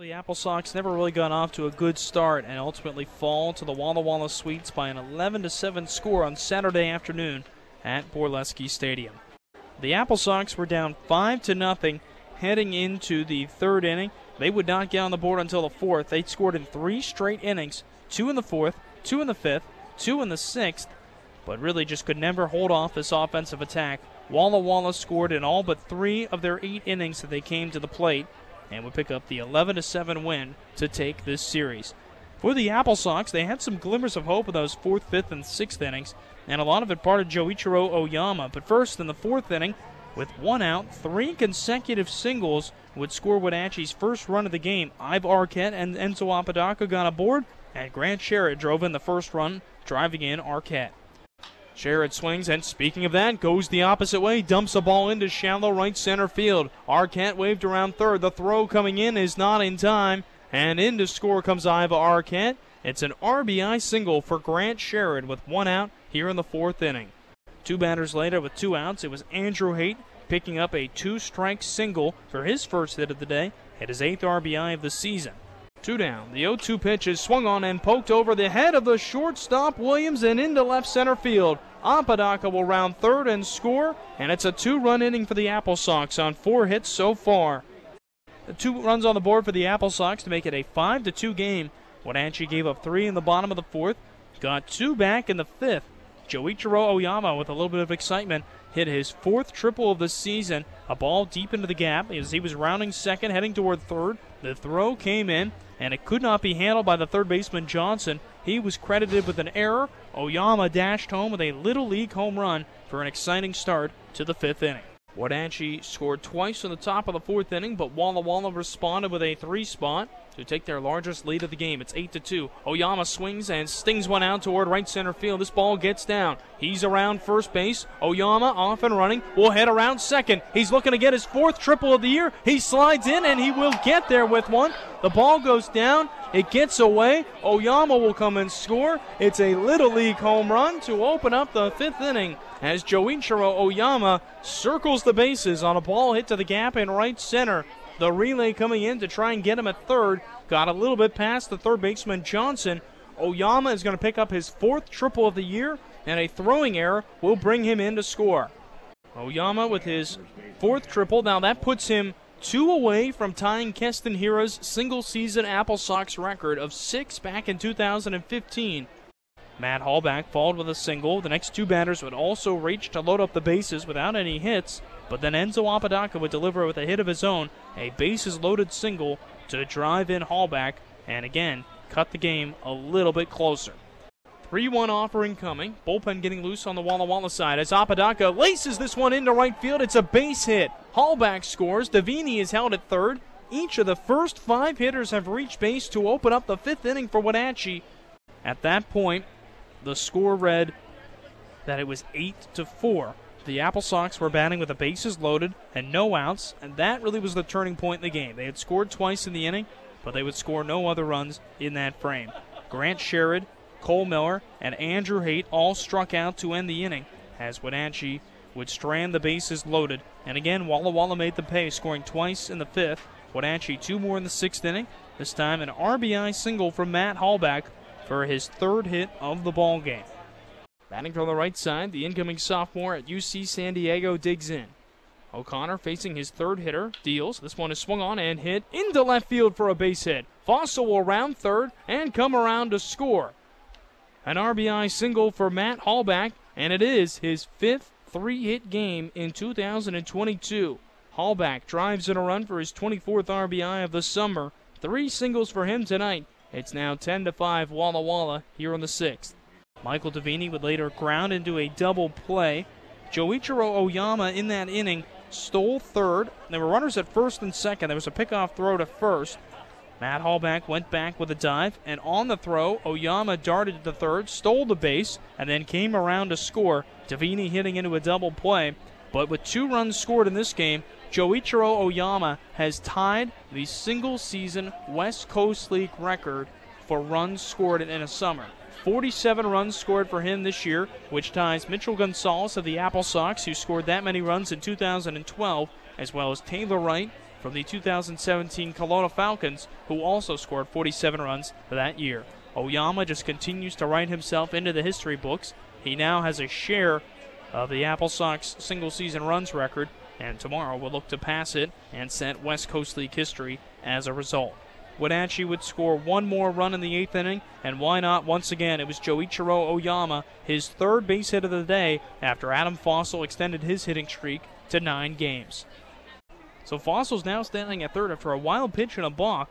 The Apple Sox never really got off to a good start and ultimately fall to the Walla Walla Sweets by an 11 7 score on Saturday afternoon at Borleske Stadium. The Apple Sox were down 5 to nothing heading into the third inning. They would not get on the board until the fourth. They scored in three straight innings two in the fourth, two in the fifth, two in the sixth, but really just could never hold off this offensive attack. Walla Walla scored in all but three of their eight innings that they came to the plate and would pick up the 11 7 win to take this series. For the Apple Sox, they had some glimmers of hope in those fourth, fifth, and sixth innings, and a lot of it part of Joichiro Oyama. But first, in the fourth inning, with one out, three consecutive singles would score Wenatchee's first run of the game. Iva Arquette and Enzo Apodaca got aboard, and Grant Sherritt drove in the first run, driving in Arquette. Sherritt swings, and speaking of that, goes the opposite way, dumps a ball into shallow right center field. Arquette waved around third. The throw coming in is not in time, and in to score comes Iva Arquette. It's an RBI single for Grant Sherritt with one out here in the fourth inning. Two batters later with two outs, it was Andrew Haight picking up a two strike single for his first hit of the day at his eighth RBI of the season. Two down. The 0 2 pitch is swung on and poked over the head of the shortstop Williams and into left center field. Apodaca will round third and score, and it's a two run inning for the Apple Sox on four hits so far. The two runs on the board for the Apple Sox to make it a 5 to 2 game. Wenatchee gave up three in the bottom of the fourth, got two back in the fifth. Joichiro Oyama, with a little bit of excitement, hit his fourth triple of the season. A ball deep into the gap as he was rounding second, heading toward third. The throw came in, and it could not be handled by the third baseman Johnson. He was credited with an error. Oyama dashed home with a little league home run for an exciting start to the fifth inning. Wenatchee scored twice in the top of the fourth inning, but Walla Walla responded with a three spot to take their largest lead of the game. It's 8 to 2. Oyama swings and stings one out toward right center field. This ball gets down. He's around first base. Oyama off and running. Will head around second. He's looking to get his fourth triple of the year. He slides in and he will get there with one. The ball goes down. It gets away. Oyama will come and score. It's a little league home run to open up the fifth inning as Joichiro Oyama circles the bases on a ball hit to the gap in right center. The relay coming in to try and get him at third. Got a little bit past the third baseman Johnson. Oyama is going to pick up his fourth triple of the year, and a throwing error will bring him in to score. Oyama with his fourth triple. Now that puts him two away from tying Keston Hiura's single season Apple Sox record of six back in 2015. Matt Hallback followed with a single. The next two batters would also reach to load up the bases without any hits, but then Enzo Apodaca would deliver with a hit of his own, a bases loaded single to drive in Hallback, and again cut the game a little bit closer. 3 1 offer incoming. Bullpen getting loose on the Walla Walla side as Apodaca laces this one into right field. It's a base hit. Hallback scores. Davini is held at third. Each of the first five hitters have reached base to open up the fifth inning for Wenatchee. At that point, the score read that it was 8 to 4. The Apple Sox were batting with the bases loaded and no outs, and that really was the turning point in the game. They had scored twice in the inning, but they would score no other runs in that frame. Grant Sherritt, Cole Miller, and Andrew Haight all struck out to end the inning as Wenatchee would strand the bases loaded. And again, Walla Walla made the pay, scoring twice in the fifth. Wenatchee two more in the sixth inning. This time an RBI single from Matt Hallback for his third hit of the ball game. Batting from the right side, the incoming sophomore at UC San Diego digs in. O'Connor facing his third hitter, deals. This one is swung on and hit into left field for a base hit. Fossil will round third and come around to score. An RBI single for Matt Hallback, and it is his fifth three hit game in 2022. Hallback drives in a run for his 24th RBI of the summer. Three singles for him tonight it's now 10 to 5 Walla Walla here on the sixth. Michael Davini would later ground into a double play. Joichiro Oyama in that inning stole third. There were runners at first and second. There was a pickoff throw to first. Matt Hallback went back with a dive, and on the throw, Oyama darted to the third, stole the base, and then came around to score. Davini hitting into a double play. But with two runs scored in this game, Joichiro Oyama has tied the single season West Coast League record for runs scored in a summer. 47 runs scored for him this year, which ties Mitchell Gonzalez of the Apple Sox, who scored that many runs in 2012, as well as Taylor Wright from the 2017 Kelowna Falcons, who also scored 47 runs that year. Oyama just continues to write himself into the history books. He now has a share of the Apple Sox single season runs record, and tomorrow will look to pass it and set West Coast League history as a result. Wenatchee would score one more run in the eighth inning, and why not? Once again, it was Joichiro Oyama, his third base hit of the day after Adam Fossil extended his hitting streak to nine games. So Fossil's now standing at third after a wild pitch and a balk.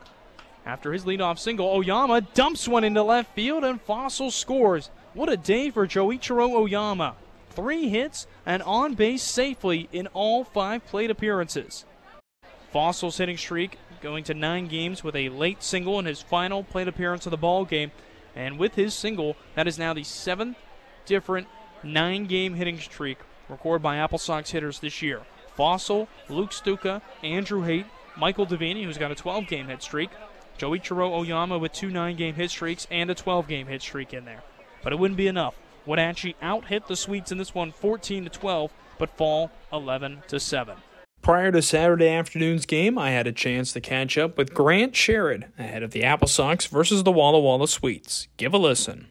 After his leadoff single, Oyama dumps one into left field, and Fossil scores. What a day for Joichiro Oyama. Three hits and on base safely in all five plate appearances. Fossil's hitting streak going to nine games with a late single in his final plate appearance of the ball game. And with his single, that is now the seventh different nine game hitting streak recorded by Apple Sox hitters this year. Fossil, Luke Stuka, Andrew Haight, Michael Devaney, who's got a 12 game hit streak, Joey Joichiro Oyama with two nine game hit streaks and a 12 game hit streak in there. But it wouldn't be enough. Wenatchee out hit the Sweets in this one 14 to 12, but fall 11 to 7. Prior to Saturday afternoon's game, I had a chance to catch up with Grant Sherrod ahead of the Apple Sox versus the Walla Walla Sweets. Give a listen.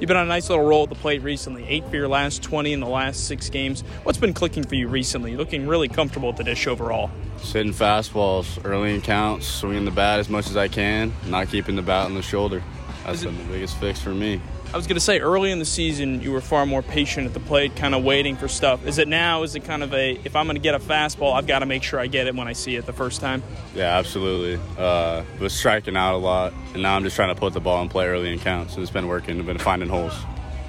You've been on a nice little roll at the plate recently. Eight for your last 20 in the last six games. What's been clicking for you recently? Looking really comfortable at the dish overall. Sitting fastballs early in counts, swinging the bat as much as I can, not keeping the bat on the shoulder. That's been the biggest fix for me. I was going to say early in the season you were far more patient at the plate, kind of waiting for stuff. Is it now? Is it kind of a if I'm going to get a fastball, I've got to make sure I get it when I see it the first time? Yeah, absolutely. Uh, was striking out a lot, and now I'm just trying to put the ball in play early in counts. So it's been working. I've been finding holes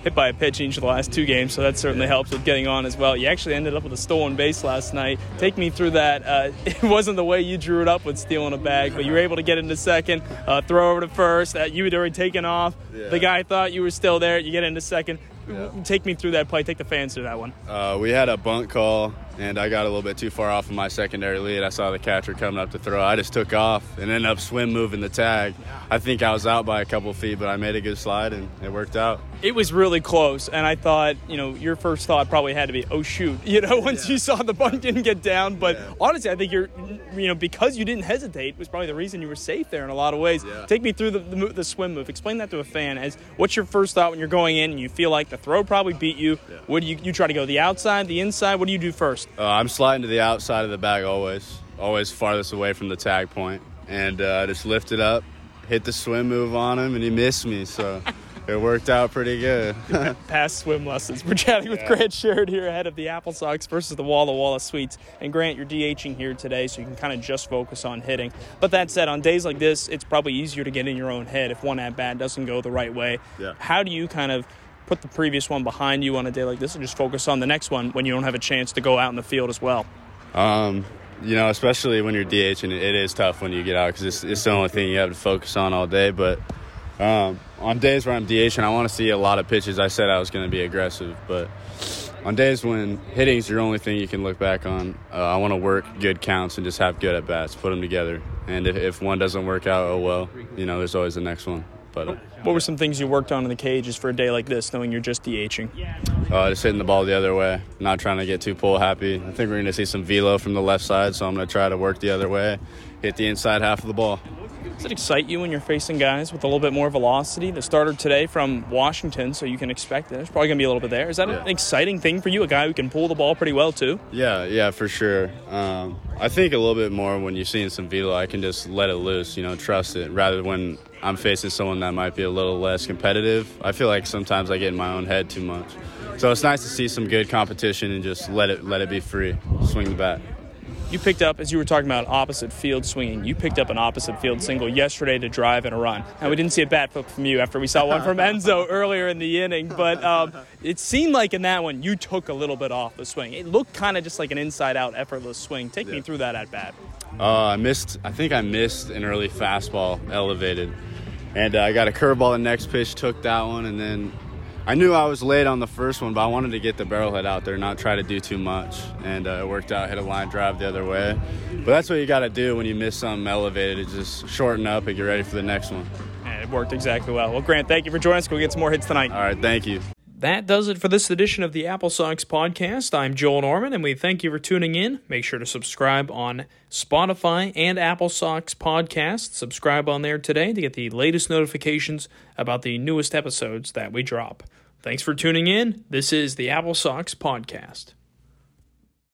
hit by a pitch each of the last two games, so that certainly helps with getting on as well. You actually ended up with a stolen base last night. Take me through that. Uh, it wasn't the way you drew it up with stealing a bag, but you were able to get into second, uh, throw over to first. Uh, you had already taken off. Yeah. The guy thought you were still there. You get into second. Yeah. Take me through that play. Take the fans through that one. Uh, we had a bunt call, and I got a little bit too far off of my secondary lead. I saw the catcher coming up to throw. I just took off and ended up swim moving the tag. I think I was out by a couple feet, but I made a good slide, and it worked out it was really close, and I thought, you know, your first thought probably had to be, "Oh shoot!" You know, once yeah. you saw the bunt didn't get down. But yeah. honestly, I think you're, you know, because you didn't hesitate was probably the reason you were safe there in a lot of ways. Yeah. Take me through the, the, the swim move. Explain that to a fan. As what's your first thought when you're going in and you feel like the throw probably beat you? What do you you try to go the outside, the inside? What do you do first? Uh, I'm sliding to the outside of the bag always, always farthest away from the tag point, and uh, just lift it up, hit the swim move on him, and he missed me. So. it worked out pretty good. Past swim lessons. We're chatting with Grant Sherrod here ahead of the Apple Sox versus the Walla Walla Sweets. And Grant, you're DHing here today, so you can kind of just focus on hitting. But that said, on days like this, it's probably easier to get in your own head if one at bat doesn't go the right way. Yeah. How do you kind of put the previous one behind you on a day like this and just focus on the next one when you don't have a chance to go out in the field as well? Um, you know, especially when you're DHing, it is tough when you get out because it's, it's the only thing you have to focus on all day. But um, on days where I'm DHing, I want to see a lot of pitches. I said I was going to be aggressive, but on days when hitting is your only thing you can look back on, uh, I want to work good counts and just have good at bats, put them together. And if, if one doesn't work out, oh well, you know, there's always the next one. But uh, what were some things you worked on in the cages for a day like this, knowing you're just DHing? Uh, just hitting the ball the other way, not trying to get too pull happy. I think we're going to see some velo from the left side, so I'm going to try to work the other way, hit the inside half of the ball. Does it excite you when you're facing guys with a little bit more velocity? The starter today from Washington, so you can expect it. There's probably going to be a little bit there. Is that yeah. an exciting thing for you? A guy who can pull the ball pretty well, too? Yeah, yeah, for sure. Um, I think a little bit more when you're seeing some velo, I can just let it loose, you know, trust it, rather than when I'm facing someone that might be a little less competitive. I feel like sometimes I get in my own head too much. So it's nice to see some good competition and just let it let it be free, swing the bat. You picked up, as you were talking about opposite field swinging, you picked up an opposite field single yesterday to drive and a run. Now, we didn't see a bat flip from you after we saw one from Enzo earlier in the inning, but um, it seemed like in that one you took a little bit off the swing. It looked kind of just like an inside out, effortless swing. Take yeah. me through that at bat. Uh, I missed, I think I missed an early fastball elevated. And uh, I got a curveball the next pitch, took that one, and then I knew I was late on the first one, but I wanted to get the barrel head out there, not try to do too much. And uh, it worked out, hit a line drive the other way. But that's what you got to do when you miss something elevated, is just shorten up and get ready for the next one. And it worked exactly well. Well, Grant, thank you for joining us. Go get some more hits tonight. All right, thank you. That does it for this edition of the Apple Sox podcast. I'm Joel Norman, and we thank you for tuning in. Make sure to subscribe on Spotify and Apple Sox podcast. Subscribe on there today to get the latest notifications about the newest episodes that we drop. Thanks for tuning in. This is the Apple Sox podcast.